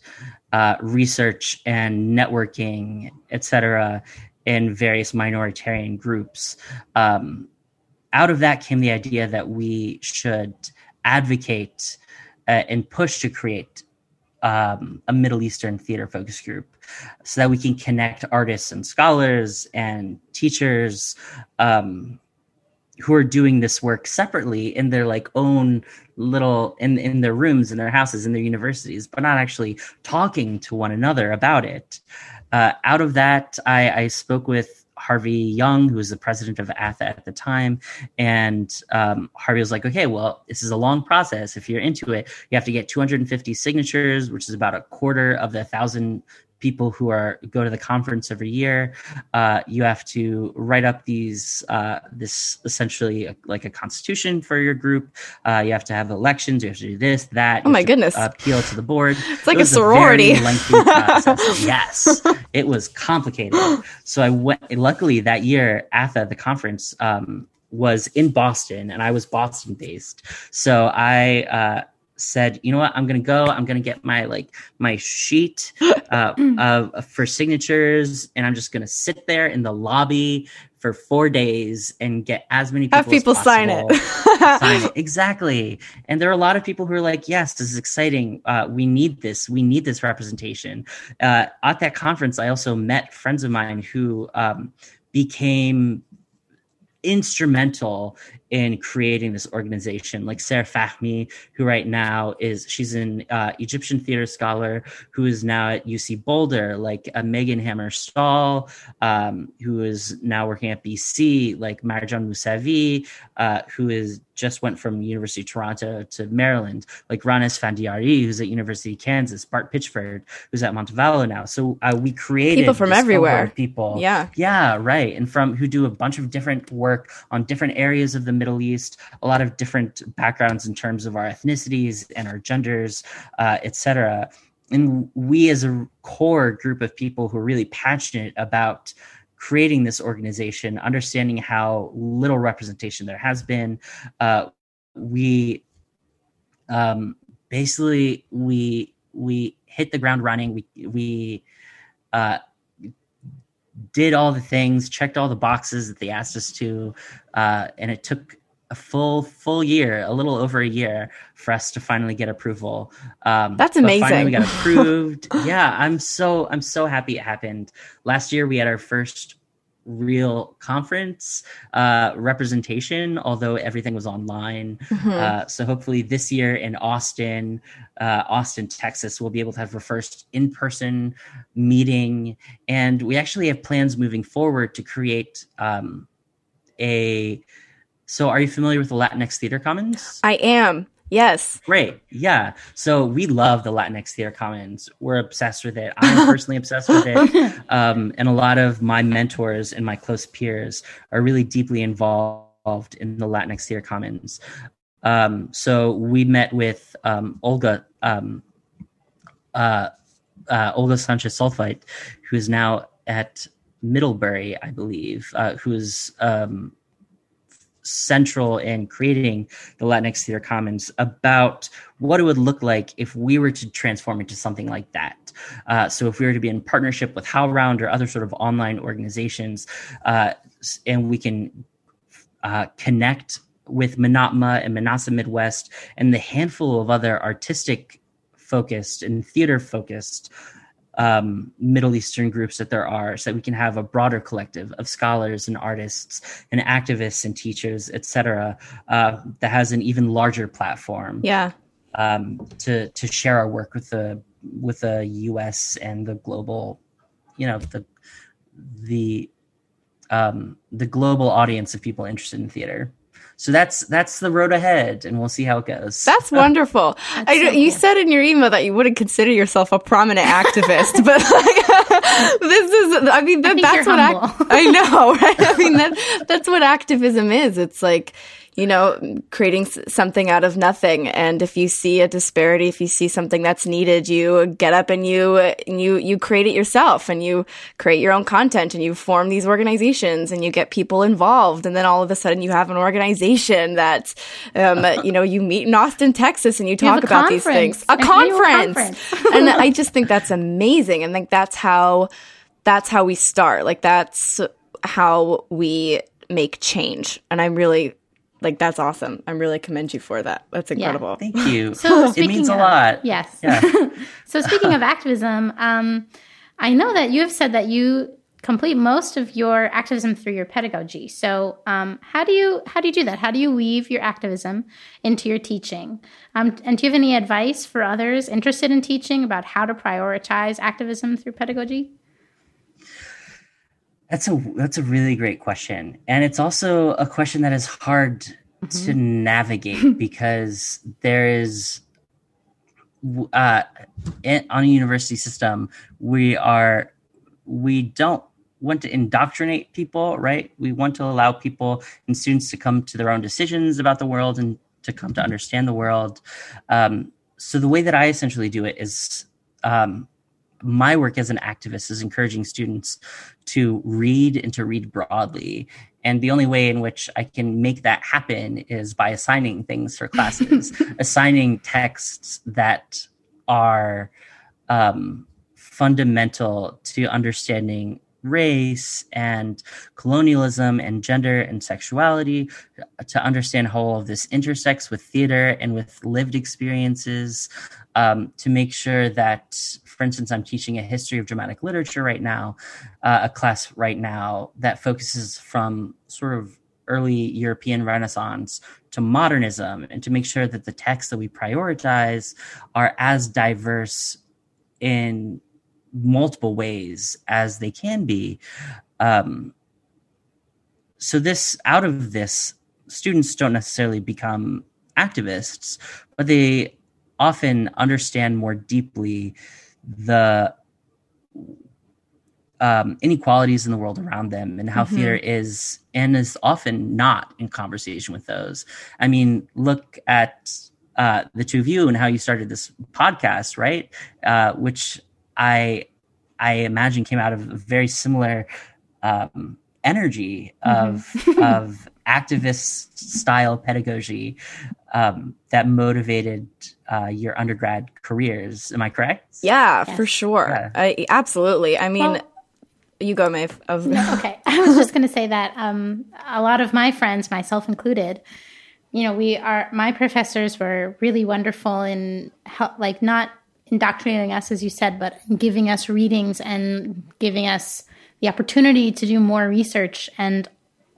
uh, research and networking, etc., in various minoritarian groups. Um, out of that came the idea that we should advocate uh, and push to create um, a Middle Eastern theater focus group so that we can connect artists and scholars and teachers um, who are doing this work separately in their like own little in in their rooms in their houses in their universities but not actually talking to one another about it uh, out of that I, I spoke with Harvey Young, who was the president of ATHE at the time. And um, Harvey was like, okay, well, this is a long process. If you're into it, you have to get 250 signatures, which is about a quarter of the thousand people who are go to the conference every year. Uh, you have to write up these uh, this essentially a, like a constitution for your group. Uh, you have to have elections. You have to do this, that. Oh my goodness! Appeal to the board. It's like it a sorority. A yes, it was complicated. So I went. Luckily, that year, ATHE, the conference. Um, was in Boston and I was Boston based. So I uh, said, you know what, I'm gonna go. I'm gonna get my like my sheet uh, of for signatures, and I'm just gonna sit there in the lobby for four days and get as many people have people sign it. sign it exactly. And there are a lot of people who are like, yes, this is exciting. Uh, we need this. We need this representation. Uh, at that conference, I also met friends of mine who um, became instrumental in creating this organization like sarah fahmi who right now is she's an uh, egyptian theater scholar who is now at uc boulder like uh, megan hammer stahl um, who is now working at bc like marjan moosavi uh, who is just went from University of Toronto to Maryland, like Rana Esfandiary, who's at University of Kansas, Bart Pitchford, who's at Montevallo now. So uh, we created people from everywhere. People, yeah, yeah, right, and from who do a bunch of different work on different areas of the Middle East, a lot of different backgrounds in terms of our ethnicities and our genders, uh, etc. And we, as a core group of people who are really passionate about creating this organization, understanding how little representation there has been, uh, we um, basically we we hit the ground running. We we uh, did all the things, checked all the boxes that they asked us to, uh, and it took a full full year, a little over a year, for us to finally get approval. Um, That's amazing. We got approved. yeah, I'm so I'm so happy it happened. Last year, we had our first real conference uh, representation, although everything was online. Mm-hmm. Uh, so hopefully this year in Austin, uh, Austin, Texas, we'll be able to have our first in person meeting. And we actually have plans moving forward to create um, a. So, are you familiar with the Latinx Theater Commons? I am. Yes. Great. Yeah. So we love the Latinx Theater Commons. We're obsessed with it. I'm personally obsessed with it. Um, and a lot of my mentors and my close peers are really deeply involved in the Latinx Theater Commons. Um, so we met with um, Olga, um, uh, uh, Olga Sanchez Saltveit, who is now at Middlebury, I believe, uh, who is um, central in creating the Latinx Theater Commons about what it would look like if we were to transform into something like that. Uh, so if we were to be in partnership with HowlRound or other sort of online organizations, uh, and we can uh, connect with MENATMA and Manasa Midwest and the handful of other artistic focused and theater focused um, Middle Eastern groups that there are, so that we can have a broader collective of scholars and artists and activists and teachers, etc., uh, that has an even larger platform. Yeah. Um, to to share our work with the with the U.S. and the global, you know, the the um, the global audience of people interested in theater. So that's that's the road ahead, and we'll see how it goes. That's wonderful. That's I, so you cool. said in your email that you wouldn't consider yourself a prominent activist, but like, this is. I mean, that, I that's what I, I know, right? I mean, that that's what activism is. It's like you know, creating something out of nothing. And if you see a disparity, if you see something that's needed, you get up and you, you, you create it yourself and you create your own content and you form these organizations and you get people involved. And then all of a sudden you have an organization that, um, you know, you meet in Austin, Texas and you talk you about these things. A conference. conference. and I just think that's amazing. And think that's how, that's how we start. Like that's how we make change. And I'm really like that's awesome. I'm really commend you for that. That's incredible. Yeah. Thank you. So it means a lot. Yes. Yeah. so speaking of activism, um, I know that you have said that you complete most of your activism through your pedagogy. So um, how do you how do you do that? How do you weave your activism into your teaching? Um, and do you have any advice for others interested in teaching about how to prioritize activism through pedagogy? That's a that's a really great question, and it's also a question that is hard mm-hmm. to navigate because there is uh, in, on a university system we are we don't want to indoctrinate people, right? We want to allow people and students to come to their own decisions about the world and to come to understand the world. Um, so the way that I essentially do it is um, my work as an activist is encouraging students to read and to read broadly. And the only way in which I can make that happen is by assigning things for classes, assigning texts that are um, fundamental to understanding race and colonialism and gender and sexuality to understand how all of this intersects with theater and with lived experiences um, to make sure that, for instance, I'm teaching a history of dramatic literature right now, uh, a class right now that focuses from sort of early European Renaissance to modernism, and to make sure that the texts that we prioritize are as diverse in multiple ways as they can be. Um, so this out of this, students don't necessarily become activists, but they often understand more deeply the um, inequalities in the world around them and how mm-hmm. theater is and is often not in conversation with those. I mean, look at uh, the two of you and how you started this podcast, right? Uh, which I I imagine came out of a very similar um, energy of mm-hmm. of activist style pedagogy um, that motivated uh, your undergrad careers. Am I correct? Yeah, yes. for sure. Yeah. I, absolutely. I mean, well, you go, Maeve. Of- no, okay, I was just going to say that um, a lot of my friends, myself included, you know, we are my professors were really wonderful in help, like not indoctrinating us, as you said, but giving us readings and giving us the opportunity to do more research and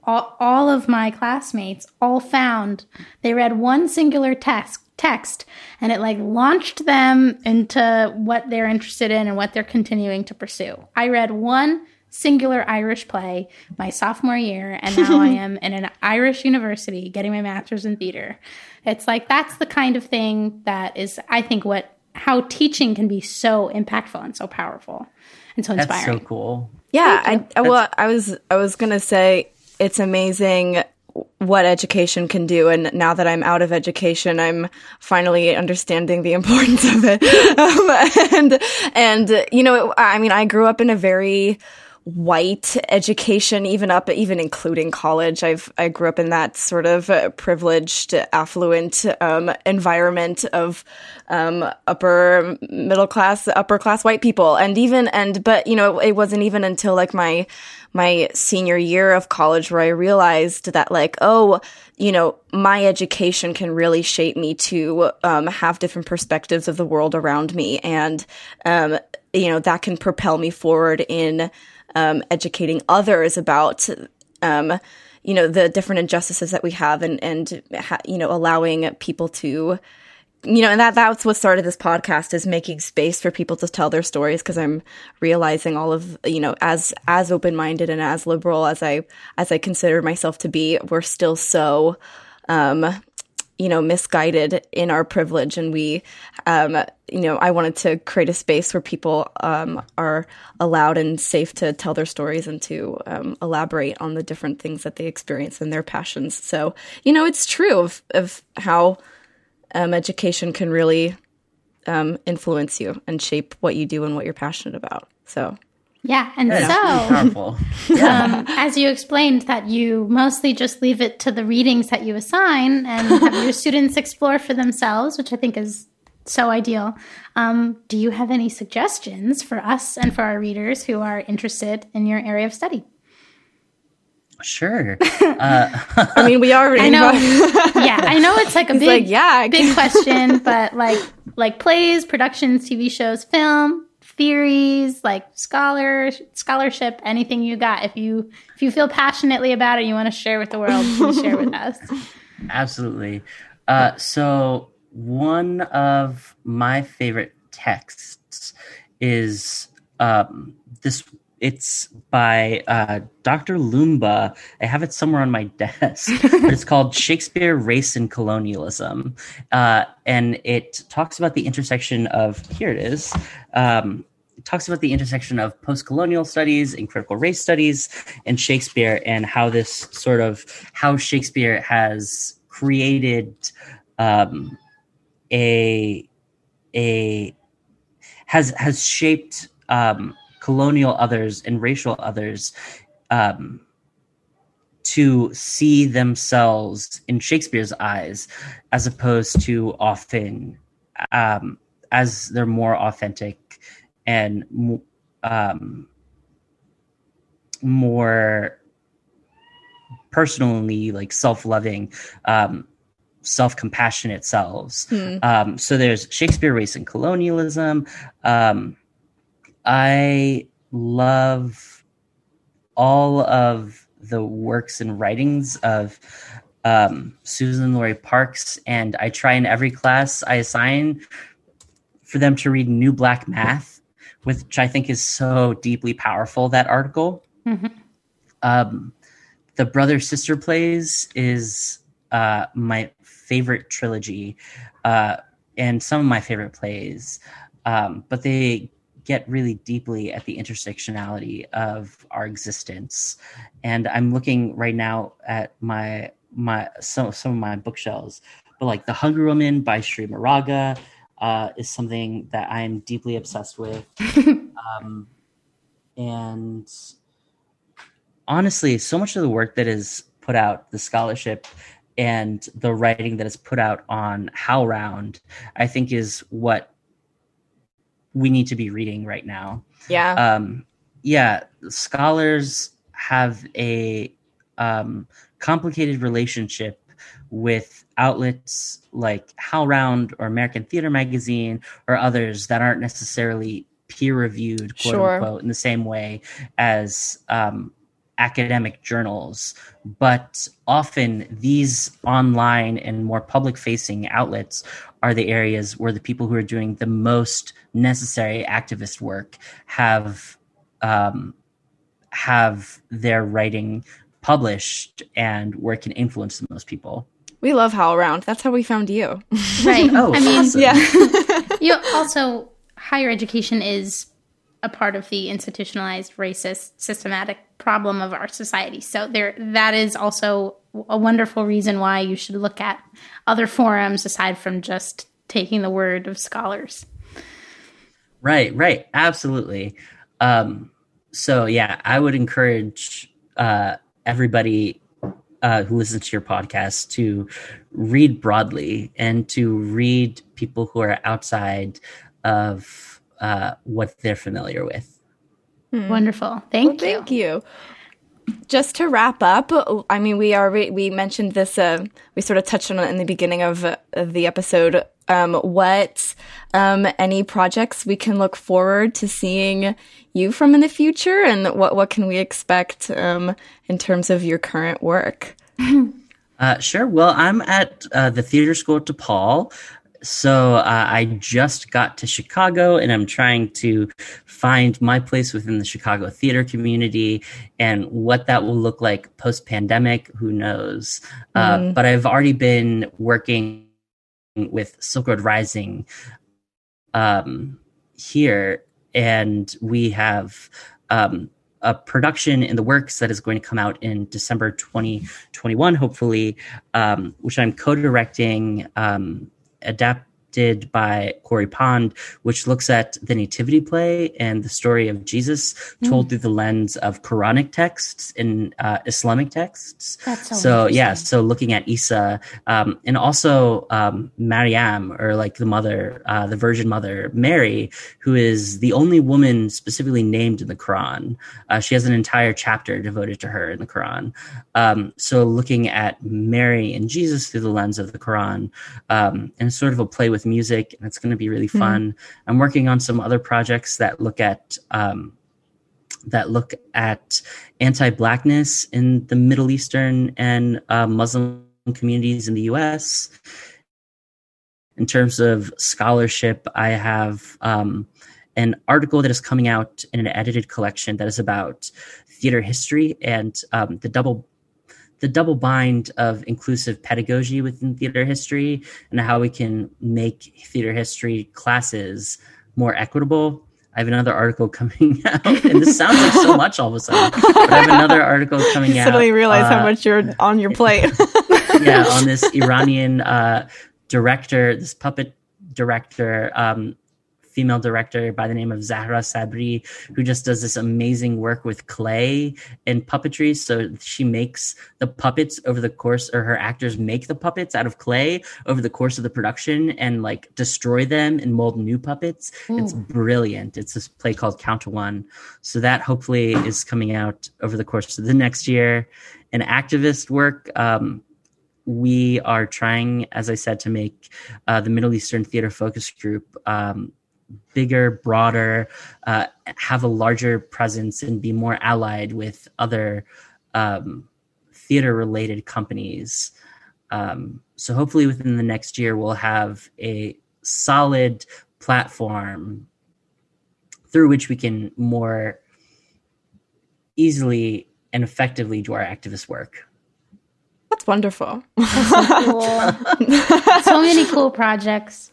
all, all of my classmates all found they read one singular text text and it like launched them into what they're interested in and what they're continuing to pursue. I read one singular Irish play my sophomore year and now I am in an Irish university getting my master's in theater. It's like that's the kind of thing that is I think what how teaching can be so impactful and so powerful and so inspiring. That's so cool. Yeah, I, well, I was I was gonna say it's amazing what education can do. And now that I'm out of education, I'm finally understanding the importance of it. um, and, and, you know, I mean, I grew up in a very, white education, even up, even including college. I've I grew up in that sort of uh, privileged, affluent um, environment of um, upper middle class, upper class white people, and even and but you know it wasn't even until like my my senior year of college where I realized that like oh you know my education can really shape me to um, have different perspectives of the world around me and um, you know that can propel me forward in um, educating others about, um, you know, the different injustices that we have and, and, you know, allowing people to, you know, and that, that's what started this podcast is making space for people to tell their stories. Cause I'm realizing all of, you know, as, as open minded and as liberal as I, as I consider myself to be, we're still so, um, you know, misguided in our privilege. And we, um, you know, I wanted to create a space where people um, are allowed and safe to tell their stories and to um, elaborate on the different things that they experience and their passions. So, you know, it's true of, of how um, education can really um, influence you and shape what you do and what you're passionate about. So, yeah, and Yeah, so powerful. um, as you explained that you mostly just leave it to the readings that you assign and have your students explore for themselves, which I think is so ideal. Um, do you have any suggestions for us and for our readers who are interested in your area of study? Sure. Uh, I mean, we already I know, yeah, I know it's like a He's big, like, yeah, big question, but like, like plays, productions, TV shows, film, theories, like scholar scholarship, anything you got. If you if you feel passionately about it, you want to share with the world, please share with us. Absolutely. Uh, so one of my favorite texts is um, this. It's by uh, Dr. Loomba. I have it somewhere on my desk, but it's called Shakespeare, Race, and Colonialism, uh, and it talks about the intersection of here it is. Um, it talks about the intersection of post-colonial studies and critical race studies and Shakespeare and how this sort of how Shakespeare has created um, a a has has shaped um, colonial others and racial others um, to see themselves in Shakespeare's eyes, as opposed to often um, as they're more authentic and um, more personally like self-loving um, self-compassionate selves. Hmm. um, so there's shakespeare race and colonialism. Um, i love all of the works and writings of um, suzan-lori parks and i try in every class i assign for them to read new black math which i think is so deeply powerful that article. Mhm. um, the brother sister plays is uh, my favorite trilogy uh, and some of my favorite plays. Um, but they get really deeply at the intersectionality of our existence. And i'm looking right now at my my some, some of my bookshelves but like the hungry woman by Cherríe Moraga uh, is something that i'm deeply obsessed with um, and honestly, so much of the work that is put out, the scholarship and the writing that is put out on HowlRound, I think is what we need to be reading right now. yeah. Um, yeah, scholars have a um, complicated relationship with outlets like HowlRound or American Theater Magazine or others that aren't necessarily peer reviewed, quote Sure. unquote, in the same way as um, academic journals. But often these online and more public facing outlets are the areas where the people who are doing the most necessary activist work have um, have their writing published and where it can influence the most people. We love Howl Round. That's how we found you. Right. Oh, I mean, awesome. yeah. you also higher education is a part of the institutionalized racist systematic problem of our society so there that is also a wonderful reason why you should look at other forums aside from just taking the word of scholars Right, right, absolutely. Um, so yeah, I would encourage uh, everybody uh, who listens to your podcast to read broadly and to read people who are outside of uh, what they're familiar with. wonderful thank Well, you thank you. Just to wrap up, I mean, we already we mentioned this. Uh, we sort of touched on it in the beginning of, uh, of the episode. Um, what um, any projects we can look forward to seeing you from in the future, and what what can we expect um, in terms of your current work? Uh, sure. Well, I'm at uh, the theater school at DePaul. so uh, I just got to Chicago and I'm trying to find my place within the Chicago theater community and what that will look like post pandemic. Who knows? Uh, mm. but I've already been working with Silk Road Rising um, here, and we have. Um, a production in the works that is going to come out in December 2021, hopefully, um, which I'm co-directing, um, adapt directed by Corey Pond, which looks at the nativity play and the story of Jesus mm. told through the lens of Quranic texts and uh, Islamic texts. That's so, so yeah, so looking at Isa um, and also um, Maryam, or like the mother, uh, the Virgin Mother Mary, who is the only woman specifically named in the Quran. Uh, she has an entire chapter devoted to her in the Quran. Um, so looking at Mary and Jesus through the lens of the Quran, um, and sort of a play with with music, and it's going to be really hmm. fun. Mm. I'm working on some other projects that look at um, that look at anti-blackness in the Middle Eastern and uh, Muslim communities in the U.S. In terms of scholarship, I have um, an article that is coming out in an edited collection that is about theater history and um, the double the double bind of inclusive pedagogy within theater history and how we can make theater history classes more equitable. I have another article coming out, and this sounds like so much all of a sudden. But I have another article coming you out. Suddenly realize uh, how much you're on your plate. yeah, on this Iranian uh, director, this puppet director, um, female director by the name of Zahra Sabri, who just does this amazing work with clay and puppetry. So she makes the puppets over the course, or her actors make the puppets out of clay over the course of the production and like destroy them and mold new puppets. Ooh. It's brilliant. It's this play called Counter One. So that hopefully is coming out over the course of the next year. And activist work, um, we are trying, as I said, to make uh, the Middle Eastern Theater Focus Group um, bigger, broader, uh, have a larger presence, and be more allied with other um, theater related companies. Um, so hopefully within the next year, we'll have a solid platform through which we can more easily and effectively do our activist work. That's wonderful. That's so, cool. so many cool projects.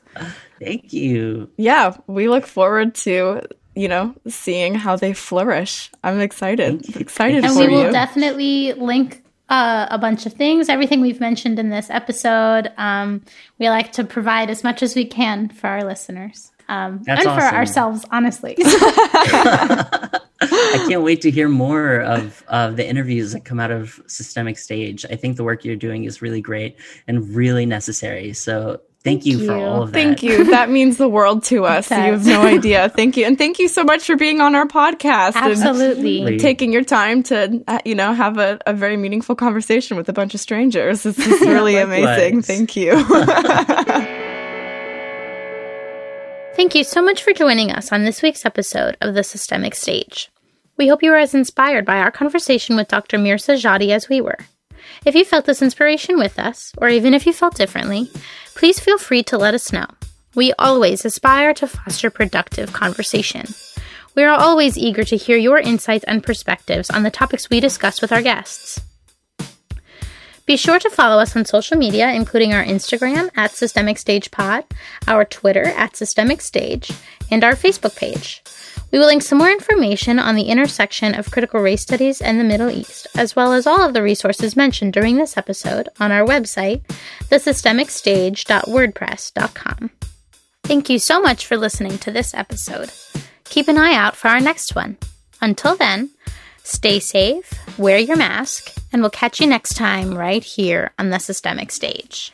Thank you. Yeah, we look forward to you know seeing how they flourish. I'm excited. Excited and for we will you. definitely link uh, a bunch of things, everything we've mentioned in this episode. Um, we like to provide as much as we can for our listeners um, and awesome. for ourselves, honestly. I can't wait to hear more of, of the interviews that come out of Systemic Stage. I think the work you're doing is really great and really necessary. So Thank, you, you, for all of that. Thank you. That means the world to us. you have no idea. Thank you. And thank you so much for being on our podcast. Absolutely. taking your time to, uh, you know, have a, a very meaningful conversation with a bunch of strangers. This is really amazing. Thank you. thank you so much for joining us on this week's episode of The Systemic Stage. We hope you were as inspired by our conversation with Dr. Mirsajadi as we were. If you felt this inspiration with us, or even if you felt differently, please feel free to let us know. We always aspire to foster productive conversation. We are always eager to hear your insights and perspectives on the topics we discuss with our guests. Be sure to follow us on social media, including our Instagram at Systemic Stage Pod, our Twitter at Systemic Stage, and our Facebook page. We will link some more information on the intersection of critical race studies and the Middle East, as well as all of the resources mentioned during this episode on our website, thesystemicstage.wordpress.com. Thank you so much for listening to this episode. Keep an eye out for our next one. Until then, Stay safe, wear your mask, and we'll catch you next time right here on the systemic stage.